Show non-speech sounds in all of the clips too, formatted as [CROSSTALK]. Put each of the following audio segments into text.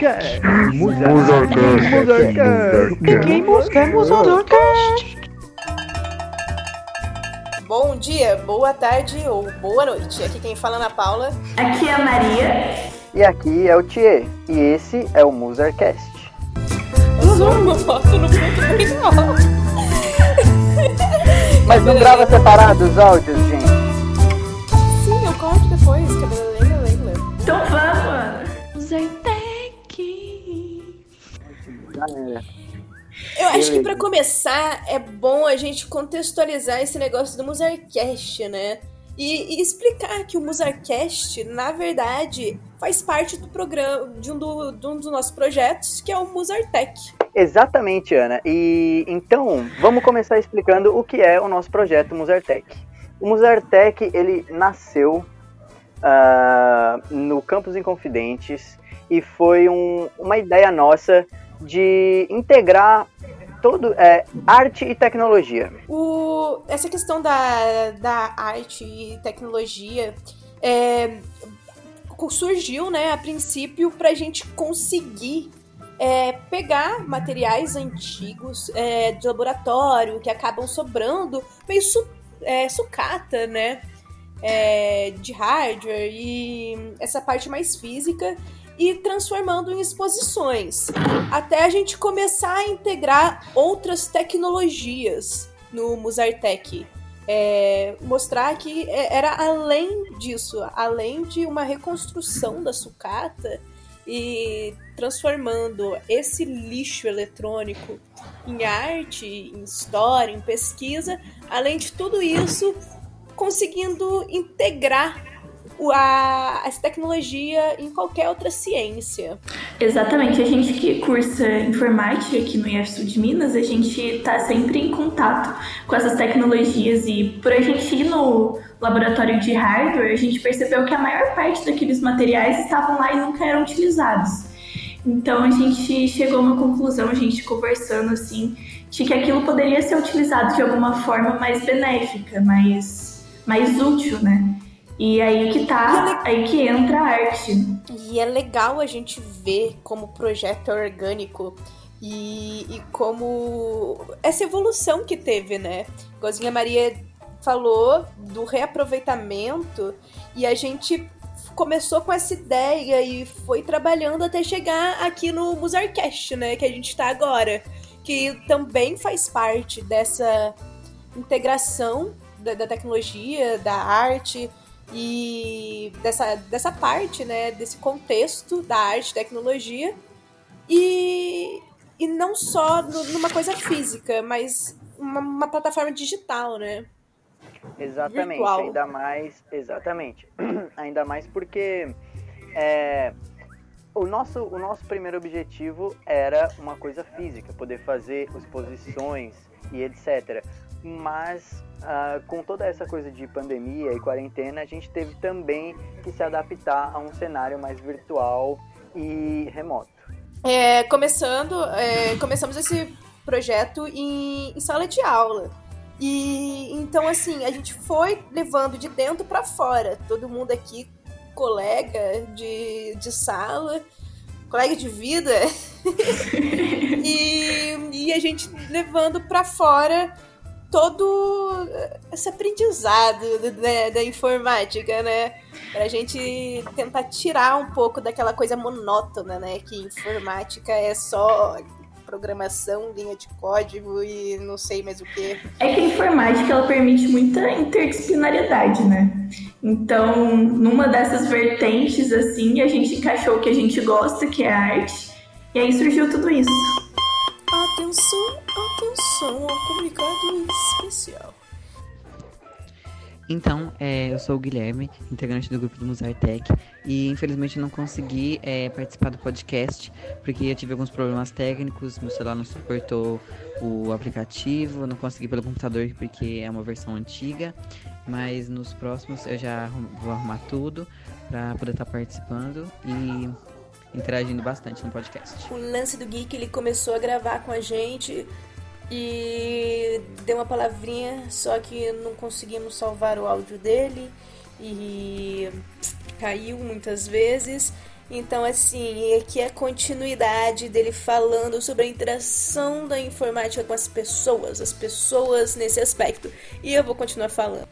Musarcast. Musarcast. Musarcast. Ninguém busca Musarcast. Bom dia, boa tarde ou boa noite. Aqui quem fala é Ana Paula. Aqui é a Maria. E aqui é o Thier. E esse é o Musarcast. Usou uma foto no. Mas não grava separado os áudios, gente? Eu acho que pra começar é bom a gente contextualizar esse negócio do Musarcast, né? E, e explicar que o Musarcast, na verdade, faz parte do programa, de um, do- de um dos nossos projetos, que é o Musartec. Exatamente, Ana. E então, vamos começar explicando o que é o nosso projeto Musartec. O Musartec, ele nasceu ah, no Campus Inconfidentes e foi um- uma ideia nossa de integrar todo é, arte e tecnologia. O, essa questão da, da arte e tecnologia é, surgiu, né, a princípio, para a gente conseguir é, pegar materiais antigos é, de laboratório que acabam sobrando, meio su, é, sucata, né, é, de hardware e essa parte mais física e transformando em exposições até a gente começar a integrar outras tecnologias no Musartec. É, mostrar que é- era além disso, além de uma reconstrução da sucata e transformando esse lixo eletrônico em arte, em história, em pesquisa, além de tudo isso, conseguindo integrar a, essa tecnologia em qualquer outra ciência. Exatamente, a gente que cursa informática aqui no IF Sul de Minas, a gente tá sempre em contato com essas tecnologias e por a gente ir no laboratório de hardware, a gente percebeu que a maior parte daqueles materiais estavam lá e nunca eram utilizados. Então a gente chegou a uma conclusão, a gente conversando assim, de que aquilo poderia ser utilizado de alguma forma mais benéfica, mais, mais útil, né? E aí que tá, aí que entra a arte. E é legal a gente ver como o projeto é orgânico e, e como essa evolução que teve, né? Igualzinho a Maria falou do reaproveitamento e a gente começou com essa ideia e foi trabalhando até chegar aqui no Musarcast, né? Que a gente tá agora. Que também faz parte dessa integração da, da tecnologia, da arte e dessa, dessa parte, né, desse contexto da arte e tecnologia e, e não só no- numa coisa física, mas uma, uma plataforma digital, né? Exatamente, Virtual. ainda mais, exatamente, [CLEARS THROAT] ainda mais porque é, o, nosso, o nosso primeiro objetivo era uma coisa física, poder fazer exposições e etc. Mas ah, com toda essa coisa de pandemia e quarentena, a gente teve também que se adaptar a um cenário mais virtual e remoto. É, começando, é, começamos esse projeto em, em sala de aula. E então, assim, a gente foi levando de dentro para fora. Todo mundo aqui, colega de, de sala, colega de vida. [LAUGHS] e, e a gente levando para fora todo esse aprendizado da, da informática, né? Pra gente tentar tirar um pouco daquela coisa monótona, né? Que informática é só programação, linha de código e não sei mais o que. É que a informática ela permite muita interdisciplinariedade, né? Então, numa dessas vertentes, assim, a gente encaixou o que a gente gosta, que é a arte, e aí surgiu tudo isso. Atenção, atenção ao comunicado especial. Então, é, eu sou o Guilherme, integrante do grupo do Musartec, e infelizmente não consegui é, participar do podcast, porque eu tive alguns problemas técnicos, meu celular não suportou o aplicativo, não consegui pelo computador porque é uma versão antiga, mas nos próximos eu já vou arrumar tudo para poder estar participando e interagindo bastante no podcast. O lance do Geek, ele começou a gravar com a gente e deu uma palavrinha, só que não conseguimos salvar o áudio dele e caiu muitas vezes. Então, assim, aqui é a continuidade dele falando sobre a interação da informática com as pessoas, as pessoas nesse aspecto. E eu vou continuar falando.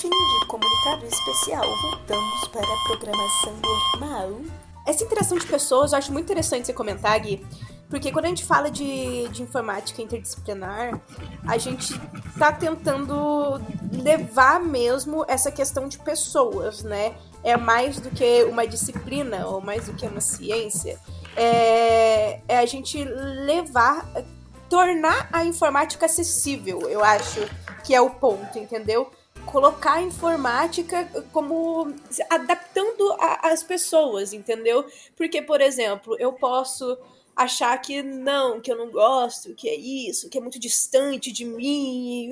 Fim de comunicado especial, voltamos para a programação normal. Essa interação de pessoas eu acho muito interessante você comentar, Gui, porque quando a gente fala de, de informática interdisciplinar, a gente tá tentando levar mesmo essa questão de pessoas, né? É mais do que uma disciplina ou mais do que uma ciência. É, é a gente levar, tornar a informática acessível, eu acho que é o ponto, entendeu? Colocar a informática como adaptando as pessoas, entendeu? Porque, por exemplo, eu posso achar que não, que eu não gosto, que é isso, que é muito distante de mim,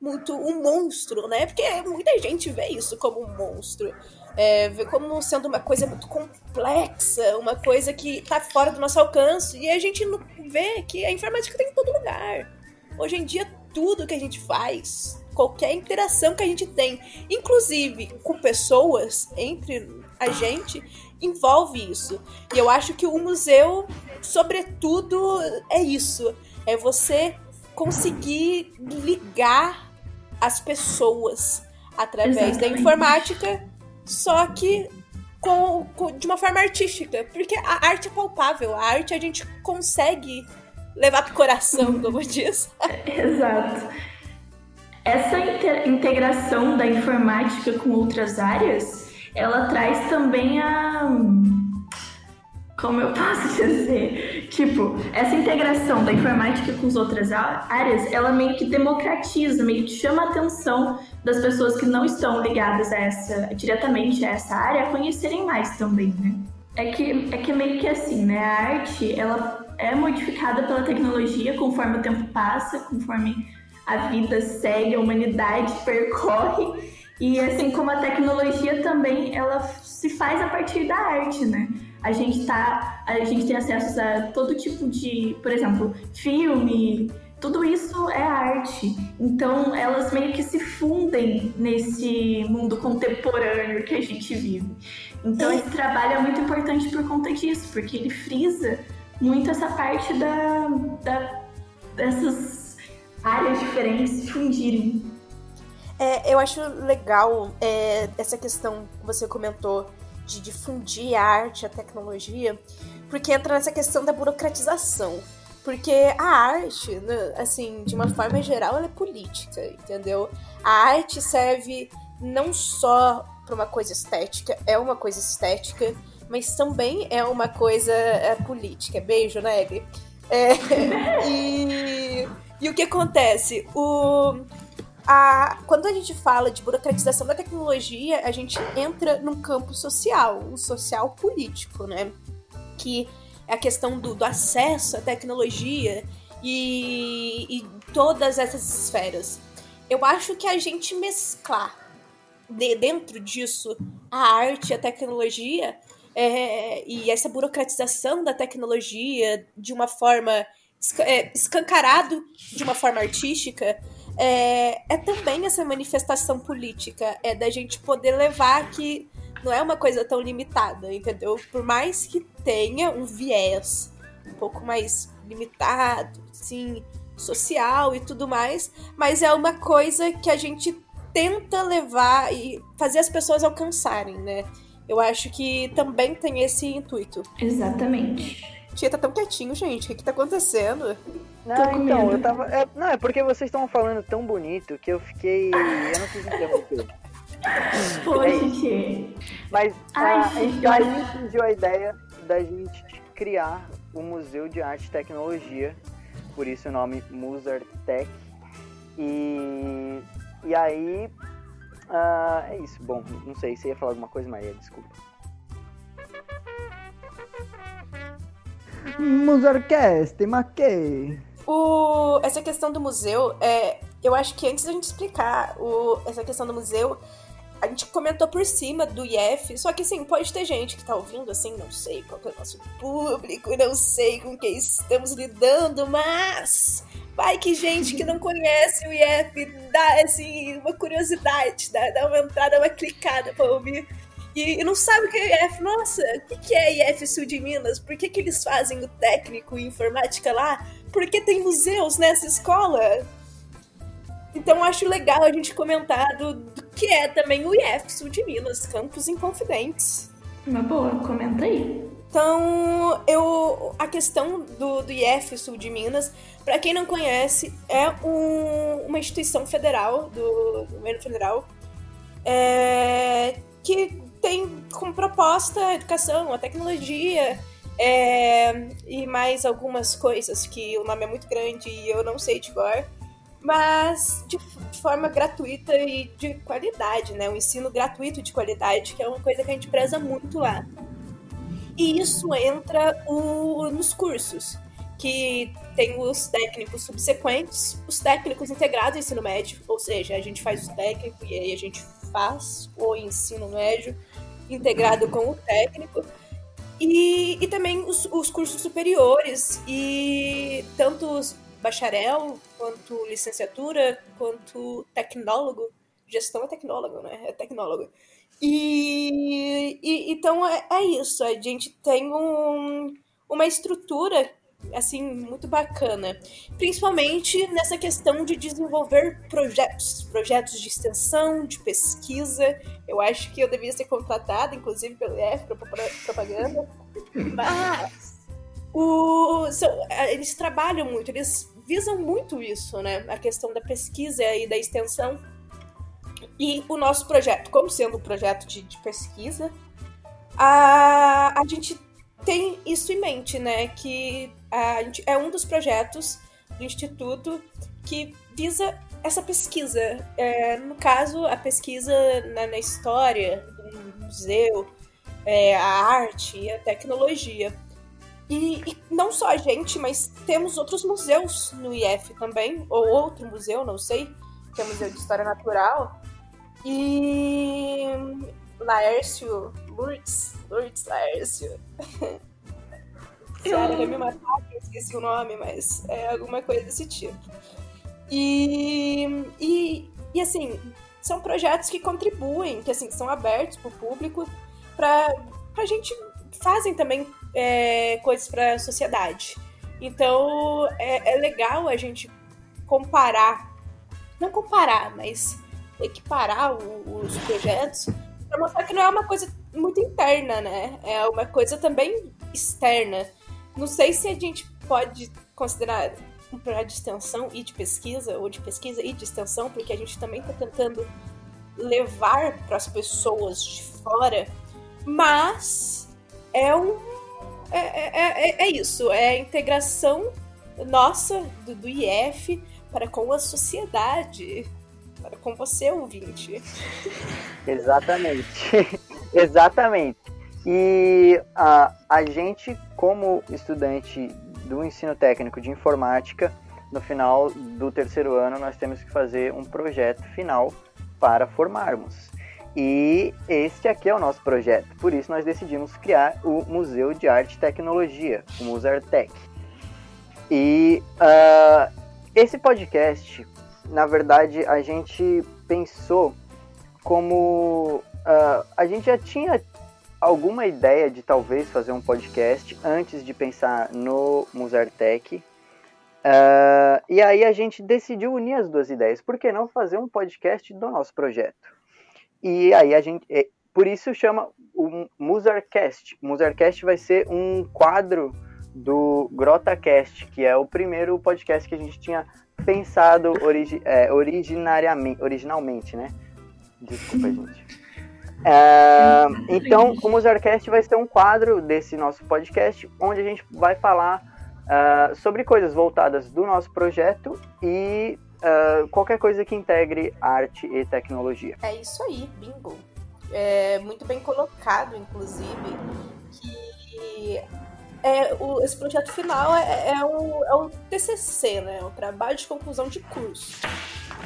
muito um monstro, né? Porque muita gente vê isso como um monstro. É, vê como sendo uma coisa muito complexa, uma coisa que tá fora do nosso alcance, e a gente não vê que a informática tem em todo lugar. Hoje em dia, tudo que a gente faz, qualquer interação que a gente tem, inclusive com pessoas, entre a gente, envolve isso. E eu acho que o museu, sobretudo, é isso. É você conseguir ligar as pessoas através Exatamente. da informática, só que com, com, de uma forma artística. Porque a arte é palpável, a arte a gente consegue levar pro coração, como diz. [LAUGHS] Exato. Essa integração da informática com outras áreas ela traz também a. Como eu posso [LAUGHS] dizer? Tipo, essa integração da informática com as outras áreas, ela meio que democratiza, meio que chama a atenção das pessoas que não estão ligadas a essa, diretamente a essa área, a conhecerem mais também, né? É que, é que meio que assim, né? A arte, ela é modificada pela tecnologia conforme o tempo passa, conforme a vida segue, a humanidade percorre. E assim como a tecnologia também, ela se faz a partir da arte, né? A gente tá, a gente tem acesso a todo tipo de, por exemplo, filme, tudo isso é arte. Então, elas meio que se fundem nesse mundo contemporâneo que a gente vive. Então, esse trabalho é muito importante por conta disso, porque ele frisa muito essa parte da, da dessas áreas diferentes se fundirem. É, eu acho legal é, essa questão que você comentou de difundir a arte, a tecnologia, porque entra nessa questão da burocratização. Porque a arte, né, assim, de uma forma geral, ela é política, entendeu? A arte serve não só para uma coisa estética, é uma coisa estética, mas também é uma coisa é, política. Beijo, né, É, [LAUGHS] e, e o que acontece? O, a, quando a gente fala de burocratização da tecnologia, a gente entra num campo social, um social político, né? Que é a questão do, do acesso à tecnologia e, e todas essas esferas. Eu acho que a gente mesclar de, dentro disso a arte a tecnologia é, e essa burocratização da tecnologia de uma forma escancarado de uma forma artística é, é também essa manifestação política, é da gente poder levar que não é uma coisa tão limitada, entendeu? Por mais que tenha um viés um pouco mais limitado, sim, social e tudo mais, mas é uma coisa que a gente tenta levar e fazer as pessoas alcançarem, né? Eu acho que também tem esse intuito. Exatamente. Tia, tá tão quietinho, gente. O que, que tá acontecendo? Não, então, eu tava. É, não, é porque vocês estão falando tão bonito que eu fiquei. Eu não quis interromper. Poxa, Mas Ai, a, gente, a gente surgiu a ideia da gente criar o Museu de Arte e Tecnologia, por isso o nome Musartec. E, e aí. Uh, é isso. Bom, não sei se ia falar alguma coisa, Maria, desculpa. Musarcast, maquei. O, essa questão do museu, é, eu acho que antes da gente explicar o, essa questão do museu, a gente comentou por cima do IF, só que assim, pode ter gente que tá ouvindo assim, não sei qual é o nosso público, não sei com quem estamos lidando, mas vai que gente que não conhece o IF dá assim uma curiosidade, dá, dá uma entrada, uma clicada pra ouvir. E, e não sabe o que é IF. Nossa, o que, que é IF Sul de Minas? Por que, que eles fazem o técnico em informática lá? Por que tem museus nessa escola? Então acho legal a gente comentar do, do que é também o IF Sul de Minas, Campos Inconfidentes. Uma boa, comenta aí. Então, eu, a questão do, do IF Sul de Minas, para quem não conhece, é um, uma instituição federal, do, do governo federal, é, que tem como proposta a educação, a tecnologia é, e mais algumas coisas que o nome é muito grande e eu não sei de cor, mas de, de forma gratuita e de qualidade, né? Um ensino gratuito de qualidade, que é uma coisa que a gente preza muito lá. E isso entra o, nos cursos, que tem os técnicos subsequentes, os técnicos integrados ao ensino médio, ou seja, a gente faz o técnico e aí a gente faz o ensino médio integrado com o técnico. E, e também os, os cursos superiores, e tanto bacharel, quanto licenciatura, quanto tecnólogo. Gestão é tecnólogo, né? É tecnólogo. E, e então é, é, isso. A gente tem um, uma estrutura assim muito bacana, principalmente nessa questão de desenvolver projetos, projetos de extensão, de pesquisa. Eu acho que eu devia ser contratada, inclusive pelo IF para propaganda, [LAUGHS] mas o, eles trabalham muito, eles visam muito isso, né? A questão da pesquisa e da extensão. E o nosso projeto, como sendo um projeto de, de pesquisa, a, a gente tem isso em mente, né? Que a é um dos projetos do Instituto que visa essa pesquisa. É, no caso, a pesquisa na, na história do museu, é, a arte e a tecnologia. E, e, não só a gente, mas temos outros museus no IF também, ou outro museu, não sei, que é o Museu de História Natural. E Laércio, Lourdes, Lourdes Laércio. [LAUGHS] Sério, vai me matar, eu esqueci o nome, mas é alguma coisa desse tipo. E, e, e assim, são projetos que contribuem, que assim, são abertos para o público, para a gente fazem também é, coisas para a sociedade. Então é, é legal a gente comparar, não comparar, mas equiparar o, os projetos para mostrar que não é uma coisa muito interna, né? É uma coisa também externa. Não sei se a gente pode considerar um projeto de extensão e de pesquisa, ou de pesquisa e de extensão, porque a gente também está tentando levar para as pessoas de fora, mas é um. É, é, é, é isso, é a integração nossa do, do IF para com a sociedade, para com você, ouvinte. [LAUGHS] Exatamente. [LAUGHS] Exatamente. E a, a gente, como estudante do ensino técnico de informática, no final do terceiro ano nós temos que fazer um projeto final para formarmos. E este aqui é o nosso projeto. Por isso nós decidimos criar o Museu de Arte e Tecnologia, o Musartec. E uh, esse podcast, na verdade, a gente pensou como uh, a gente já tinha alguma ideia de talvez fazer um podcast antes de pensar no Musartec. Uh, e aí a gente decidiu unir as duas ideias. Por que não fazer um podcast do nosso projeto? E aí a gente. É, por isso chama o Musarcast. Musarcast vai ser um quadro do GrotaCast, que é o primeiro podcast que a gente tinha pensado origi é, originariamente, originalmente, né? Desculpa, [LAUGHS] gente. É, então, o Musarcast vai ser um quadro desse nosso podcast, onde a gente vai falar uh, sobre coisas voltadas do nosso projeto e uh, qualquer coisa que integre arte e tecnologia. É isso aí, bingo. É muito bem colocado, inclusive, que é, o, esse projeto final é, é, o, é o TCC, né? O trabalho de conclusão de curso.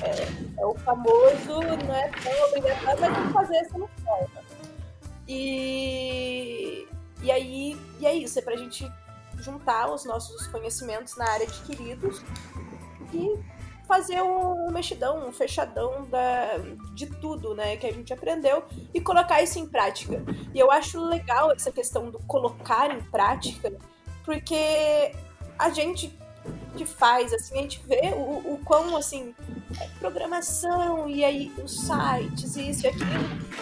É, é o famoso, não é tão obrigatório, mas tem que fazer essa não forma. E, e aí e é isso, é pra gente juntar os nossos conhecimentos na área adquiridos e fazer um mexidão, um fechadão da, de tudo, né, que a gente aprendeu e colocar isso em prática. E eu acho legal essa questão do colocar em prática, porque a gente que faz, assim, a gente vê o, o quão, assim, é programação e aí os sites e isso e aquilo.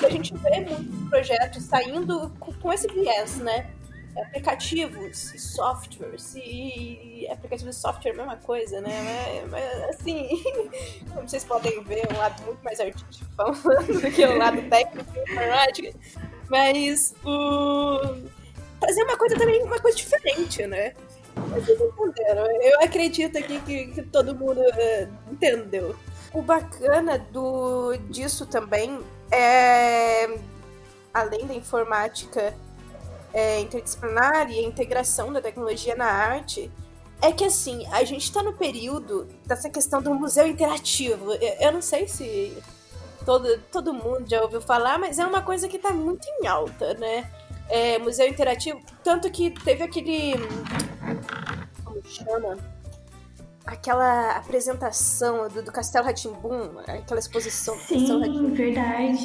E a gente vê muitos projetos saindo com, com esse viés, né? Aplicativos e softwares e, aplicativos e software é a mesma coisa, né? Mas, mas, assim, [LAUGHS] como vocês podem ver, um lado muito mais artístico falando do que o lado [LAUGHS] técnico informática. Mas o fazer uma coisa também, uma coisa diferente, né? Vocês entenderam? Eu acredito aqui que, que todo mundo uh, entendeu. O bacana do, disso também é, além da informática é, interdisciplinar e a integração da tecnologia na arte, é que assim, a gente está no período dessa questão do museu interativo. Eu, eu, não sei se todo, todo mundo já ouviu falar, mas é uma coisa que está muito em alta, né? É, museu interativo, tanto que teve aquele. Como chama? Aquela apresentação do, do Castelo Ratimbum, aquela exposição do Sim, Castelo verdade.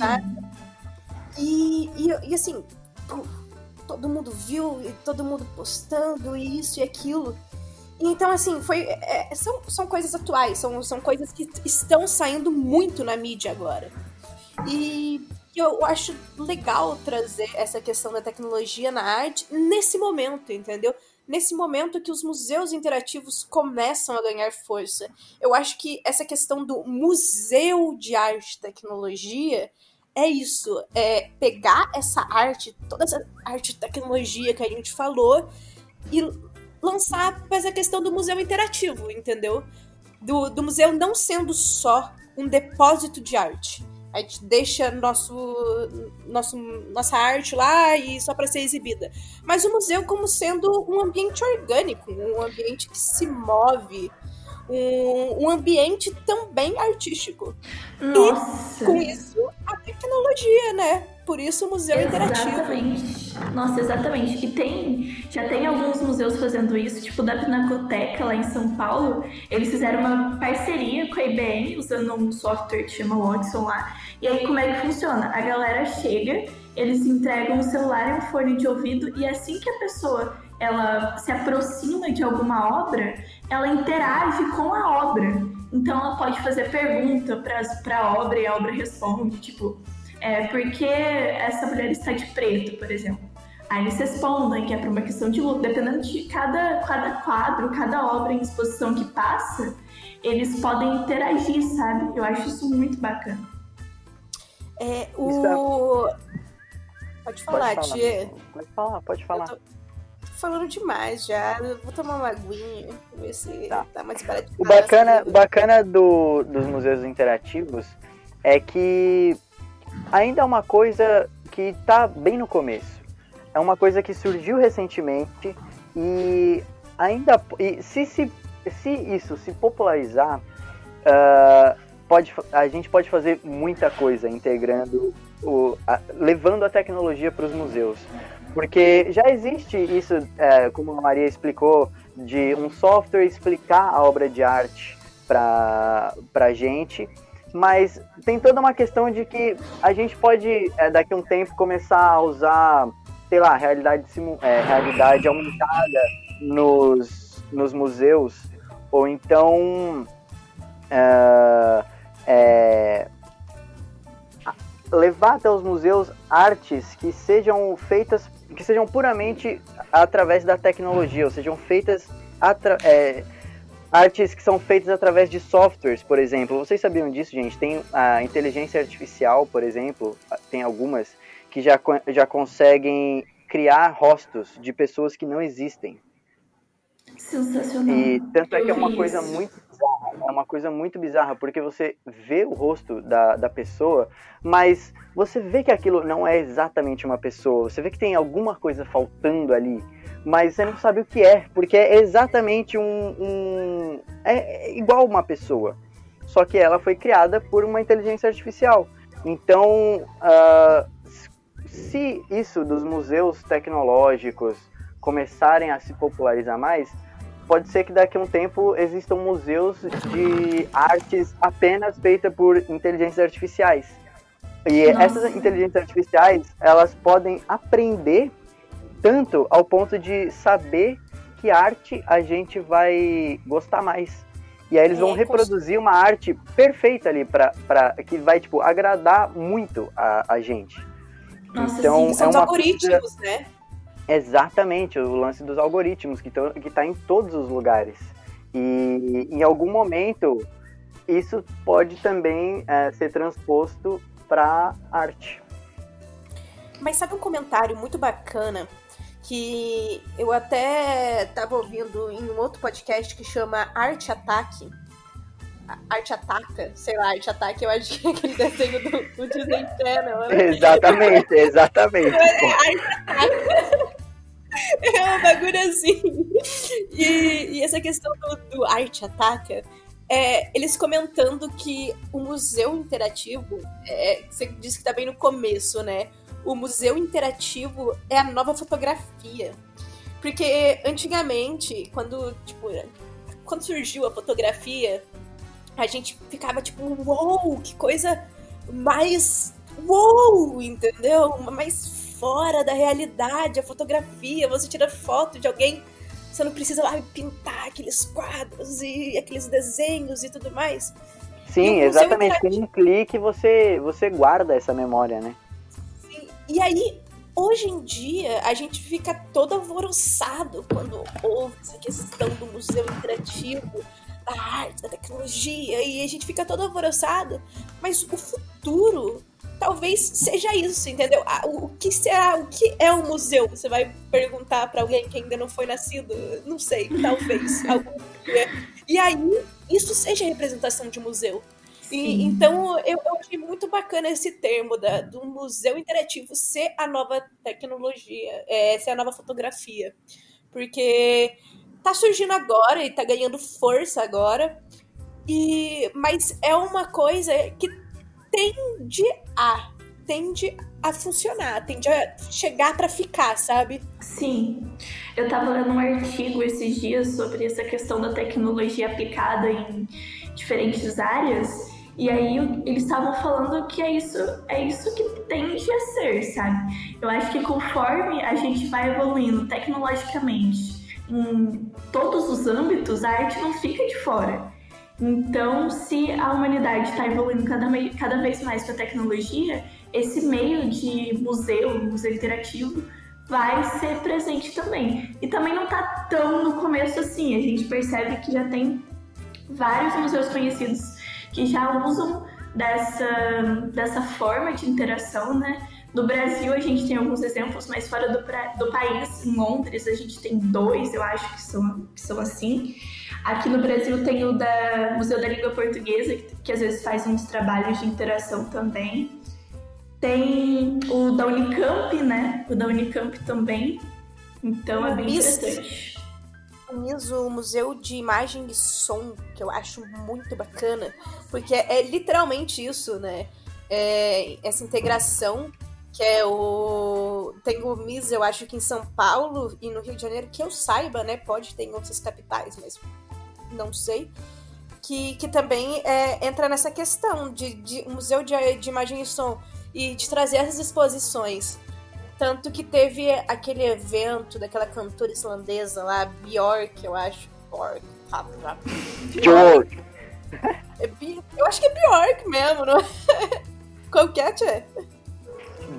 E, e, e assim, todo mundo viu e todo mundo postando e isso e aquilo. Então, assim, foi. É, são, são coisas atuais, são, são coisas que estão saindo muito na mídia agora. E eu acho legal trazer essa questão da tecnologia na arte nesse momento, entendeu? Nesse momento que os museus interativos começam a ganhar força. Eu acho que essa questão do museu de arte e tecnologia é isso, é pegar essa arte, toda essa arte tecnologia que a gente falou e lançar para essa questão do museu interativo, entendeu? Do, do museu não sendo só um depósito de arte. A gente deixa nosso, nosso, nossa arte lá e só para ser exibida. Mas o museu como sendo um ambiente orgânico, um ambiente que se move, um, um ambiente também artístico. Nossa. E com isso, a tecnologia, né? Por isso o museu exatamente. interativo. Nossa, exatamente. E tem, já tem alguns museus fazendo isso, tipo da Pinacoteca lá em São Paulo. Eles fizeram uma parceria com a IBM, usando um software que chama Watson lá. E aí como é que funciona? A galera chega, eles entregam um celular e um fone de ouvido, e assim que a pessoa ela se aproxima de alguma obra, ela interage com a obra. Então ela pode fazer pergunta para a obra e a obra responde, tipo, é, por que essa mulher está de preto, por exemplo. Aí eles respondem que é por uma questão de luto. Dependendo de cada, cada quadro, cada obra em exposição que passa, eles podem interagir, sabe? Eu acho isso muito bacana. É, o... Pode falar, pode falar, Tia. Pode falar, pode falar. Falando demais já. Vou tomar uma aguinha, ver se tá, Tá. mais barato. O bacana, o bacana do, dos museus interativos é que ainda é uma coisa que está bem no começo. É uma coisa que surgiu recentemente e ainda e se, se, se isso se popularizar, uh, pode, a gente pode fazer muita coisa integrando, o, a, levando a tecnologia para os museus. Porque já existe isso, é, como a Maria explicou, de um software explicar a obra de arte para a gente, mas tem toda uma questão de que a gente pode, é, daqui a um tempo, começar a usar, sei lá, realidade, é, realidade aumentada nos, nos museus, ou então é, é, levar até os museus artes que sejam feitas, que sejam puramente através da tecnologia, ou sejam feitas é, artes que são feitas através de softwares, por exemplo. Vocês sabiam disso, gente? Tem a inteligência artificial, por exemplo, tem algumas que já, já conseguem criar rostos de pessoas que não existem. Sensacional. E tanto é que é uma coisa muito é uma coisa muito bizarra, porque você vê o rosto da, da pessoa, mas você vê que aquilo não é exatamente uma pessoa, você vê que tem alguma coisa faltando ali, mas você não sabe o que é, porque é exatamente um. um é, é igual uma pessoa, só que ela foi criada por uma inteligência artificial. Então, ah, se isso dos museus tecnológicos começarem a se popularizar mais, pode ser que daqui a um tempo existam museus de artes apenas feitas por inteligências artificiais. E Nossa. essas inteligências artificiais, elas podem aprender tanto ao ponto de saber que arte a gente vai gostar mais. E aí eles vão É, reproduzir uma arte perfeita ali para que vai tipo agradar muito a, a gente. Nossa, Então, sim. São é uma algoritmos, né? Exatamente, o lance dos algoritmos que estão que tá em todos os lugares. E em algum momento isso pode também é, ser transposto para arte. Mas sabe um comentário muito bacana que eu até tava ouvindo em um outro podcast que chama Arte Ataque. Arte Ataca, sei lá, Arte Ataque, eu acho que é aquele desenho do, do Disney Channel, né? Exatamente, exatamente. [LAUGHS] É um bagulho assim. E, e essa questão do, do Arte Ataca, é, eles comentando que o museu interativo, é, você disse que tá bem no começo, né? O museu interativo é a nova fotografia. Porque antigamente, quando, tipo, quando surgiu a fotografia, a gente ficava tipo, uou, que coisa mais uou, entendeu? Mais fora da realidade, a fotografia, você tira foto de alguém, você não precisa lá pintar aqueles quadros e aqueles desenhos e tudo mais. Sim, exatamente. Com um clique você, você guarda essa memória, né? Sim, E aí, hoje em dia, a gente fica todo alvoroçado quando ouve essa questão do museu interativo, da arte, da tecnologia, e a gente fica todo alvoroçado, mas o futuro talvez seja isso, entendeu? Ah, O que será, o que é um museu? Você vai perguntar pra alguém que ainda não foi nascido? Não sei, talvez, [LAUGHS] algum dia. E aí, isso seja representação de museu. E, então, eu, eu achei muito bacana esse termo da, do museu interativo ser a nova tecnologia, é, ser a nova fotografia. Porque tá surgindo agora e tá ganhando força agora. E, mas é uma coisa que tende a tende a funcionar, tende a chegar pra ficar, sabe? Sim, eu tava lendo um artigo esses dias sobre essa questão da tecnologia aplicada em diferentes áreas, e aí eles estavam falando que é isso, é isso que tende a ser, sabe? Eu acho que conforme a gente vai evoluindo tecnologicamente em todos os âmbitos, a arte não fica de fora. Então, se a humanidade está evoluindo cada, cada vez mais com a tecnologia, esse meio de museu, museu interativo, vai ser presente também. E também não tá tão no começo assim. A gente percebe que já tem vários museus conhecidos que já usam dessa, dessa forma de interação, né? No Brasil a gente tem alguns exemplos, mas fora do, pra- do país, em Londres, a gente tem dois, eu acho que são, que são assim. Aqui no Brasil tem o da Museu da Língua Portuguesa, que, que às vezes faz uns trabalhos de interação também. Tem o da Unicamp, né? O da Unicamp também. Então é bem Isso. interessante. o Museu de Imagem e Som, que eu acho muito bacana, porque é literalmente isso, né? É essa integração que é o. Tem o MIS, eu acho que em São Paulo e no Rio de Janeiro, que eu saiba, né? Pode ter em outras capitais, mas não sei. Que, que também é, entra nessa questão de, de um museu de, de imagem e som e de trazer essas exposições. Tanto que teve aquele evento daquela cantora islandesa lá, Bjork, eu acho. Bjork, tá, tá. George. É eu acho que é Bjork mesmo, não é? [LAUGHS] Qual que é, Tchê?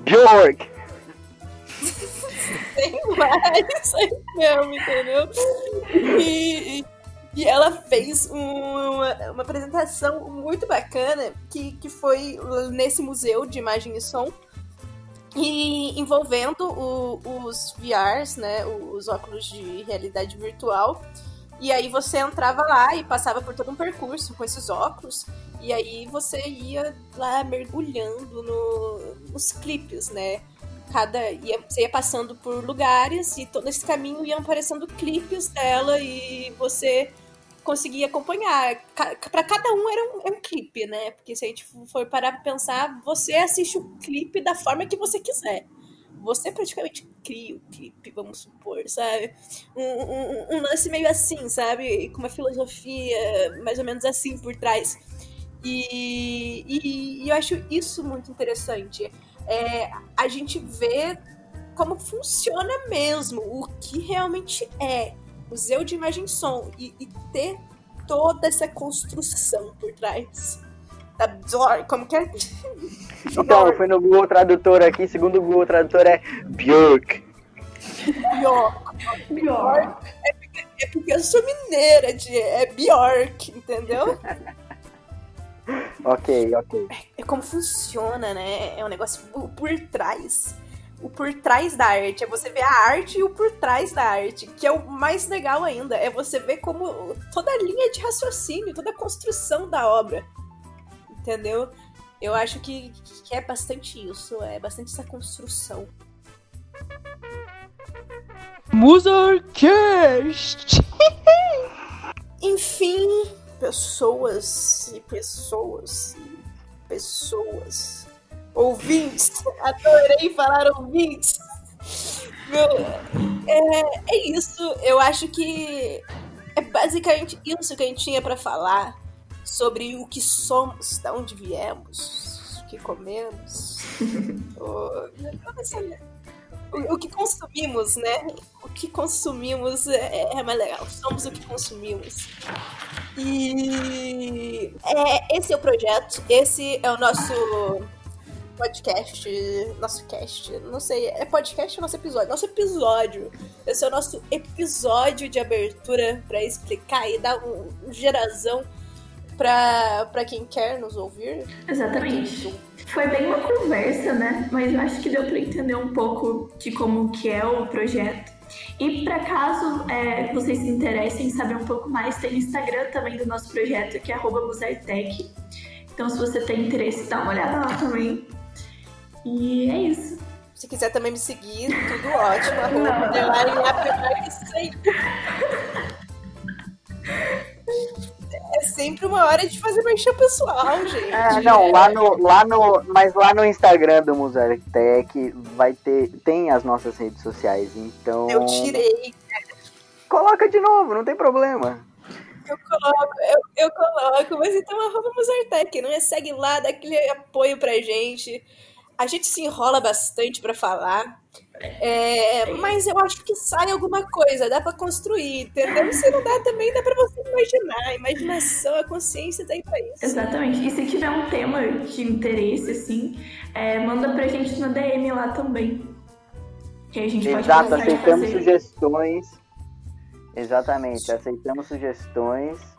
Bjork. [LAUGHS] Tem mais aí mesmo, entendeu? E, e, ela fez um- uma, uma apresentação muito bacana que, que foi nesse museu de imagem e som e envolvendo o- os VRs, né, os óculos de realidade virtual. E aí você entrava lá e passava por todo um percurso com esses óculos. E aí você ia lá mergulhando no- nos clipes, né? Cada, ia, você ia passando por lugares e todo esse caminho iam aparecendo clipes dela e você conseguia acompanhar. Pra cada um era um, um clipe, né? Porque se a gente for parar pra pensar, você assiste o clipe da forma que você quiser. Você praticamente cria o clipe, vamos supor, sabe? Um, um, um lance meio assim, sabe? Com uma filosofia mais ou menos assim por trás. E, e, e eu acho isso muito interessante. É, a gente vê como funciona mesmo, o que realmente é museu de imagem e som e, e ter toda essa construção por trás. Da como que é? [LAUGHS] Então, fui no Google Tradutor aqui, segundo o Google Tradutor é Björk. Bjork. Bjork. É porque, é porque eu sou mineira, de, é Bjork, entendeu? [LAUGHS] ok, ok. É, é como funciona, né? É um negócio por, trás o por trás da arte, é você ver a arte e o por trás da arte, que é o mais legal ainda, é você ver como toda a linha de raciocínio, toda a construção da obra. Entendeu? Eu acho que, que é bastante isso, é bastante essa construção. Musarcast! [LAUGHS] Enfim, pessoas e pessoas e pessoas ouvintes. Adorei falar ouvintes. Meu, é, é isso. Eu acho que é basicamente isso que a gente tinha para falar sobre o que somos, de onde viemos, o que comemos, [LAUGHS] o, o, que consumimos, né? O que consumimos é, é, mais legal. Somos o que consumimos. E é, esse é o projeto, esse é o nosso podcast, nosso cast, não sei, é podcast ou nosso episódio? Nosso episódio. Esse é o nosso episódio de abertura para explicar e dar um, um gerazão para quem quer nos ouvir. Exatamente. Foi bem uma conversa, né? Mas eu acho que deu para entender um pouco de como que é o projeto. E para caso é, vocês se interessem em saber um pouco mais, tem o Instagram também do nosso projeto, que é Musaitec. Então, se você tem interesse, dá uma olhada lá também. E é isso. Se quiser também me seguir, tudo ótimo. [LAUGHS] Arroba underline sempre. [LAUGHS] Sempre uma hora de fazer merchan pessoal, [LAUGHS] gente. É, não, lá no, lá no. Mas lá no Instagram do Museu Tech vai ter. Tem as nossas redes sociais, então. Eu tirei. Coloca de novo, não tem problema. Eu coloco, eu, eu coloco, mas então arroba Musartec, não é? Segue lá, dá aquele apoio pra gente. A gente se enrola bastante para falar. É, mas eu acho que sai alguma coisa, dá para construir, entendeu? Se não dá também, dá para você imaginar. A imaginação, a consciência tá aí pra isso. Exatamente. E se tiver um tema de interesse, assim, é, manda pra gente no DM lá também. Que a gente Exato, pode aceitamos sugestões. Exatamente, aceitamos sugestões.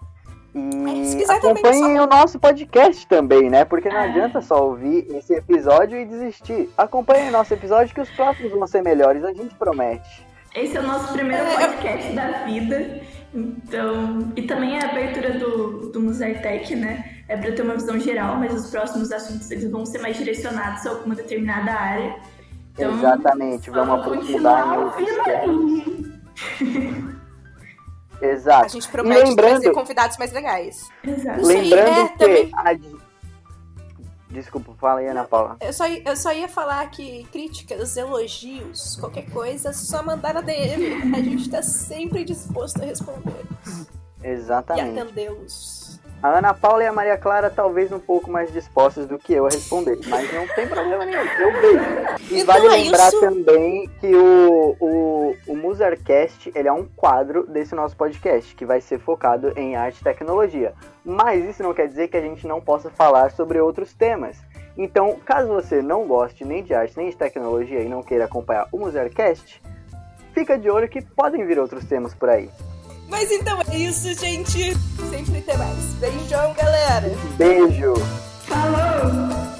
E acompanhem o nosso podcast também, né? Porque não é. adianta só ouvir esse episódio e desistir. Acompanhem nosso episódio que os próximos vão ser melhores, a gente promete. Esse é o nosso primeiro é. podcast da vida. Então, e também é a abertura do, do Musaitec, né? É para ter uma visão geral, mas os próximos assuntos eles vão ser mais direcionados a alguma determinada área. Então, Exatamente, vamos aprofundar em outros [LAUGHS] Exato. A gente promete lembrando... trazer convidados mais legais. Exato. Lembrando é, que. Também... A... Desculpa, fala aí, Ana Paula. Eu só, eu só ia falar que críticas, elogios, qualquer coisa, só mandar a DM. A gente tá sempre disposto a responder. Exatamente. E atendê-los. A Ana Paula e a Maria Clara talvez um pouco mais dispostas do que eu a responder, mas não tem problema nenhum, eu vejo. E então vale é lembrar isso. também que o, o, o Musercast ele é um quadro desse nosso podcast, que vai ser focado em arte e tecnologia. Mas isso não quer dizer que a gente não possa falar sobre outros temas. Então, caso você não goste nem de arte nem de tecnologia e não queira acompanhar o Musercast, fica de olho que podem vir outros temas por aí. Mas então é isso, gente. Sempre tem mais. Beijão, galera. Beijo. Falou.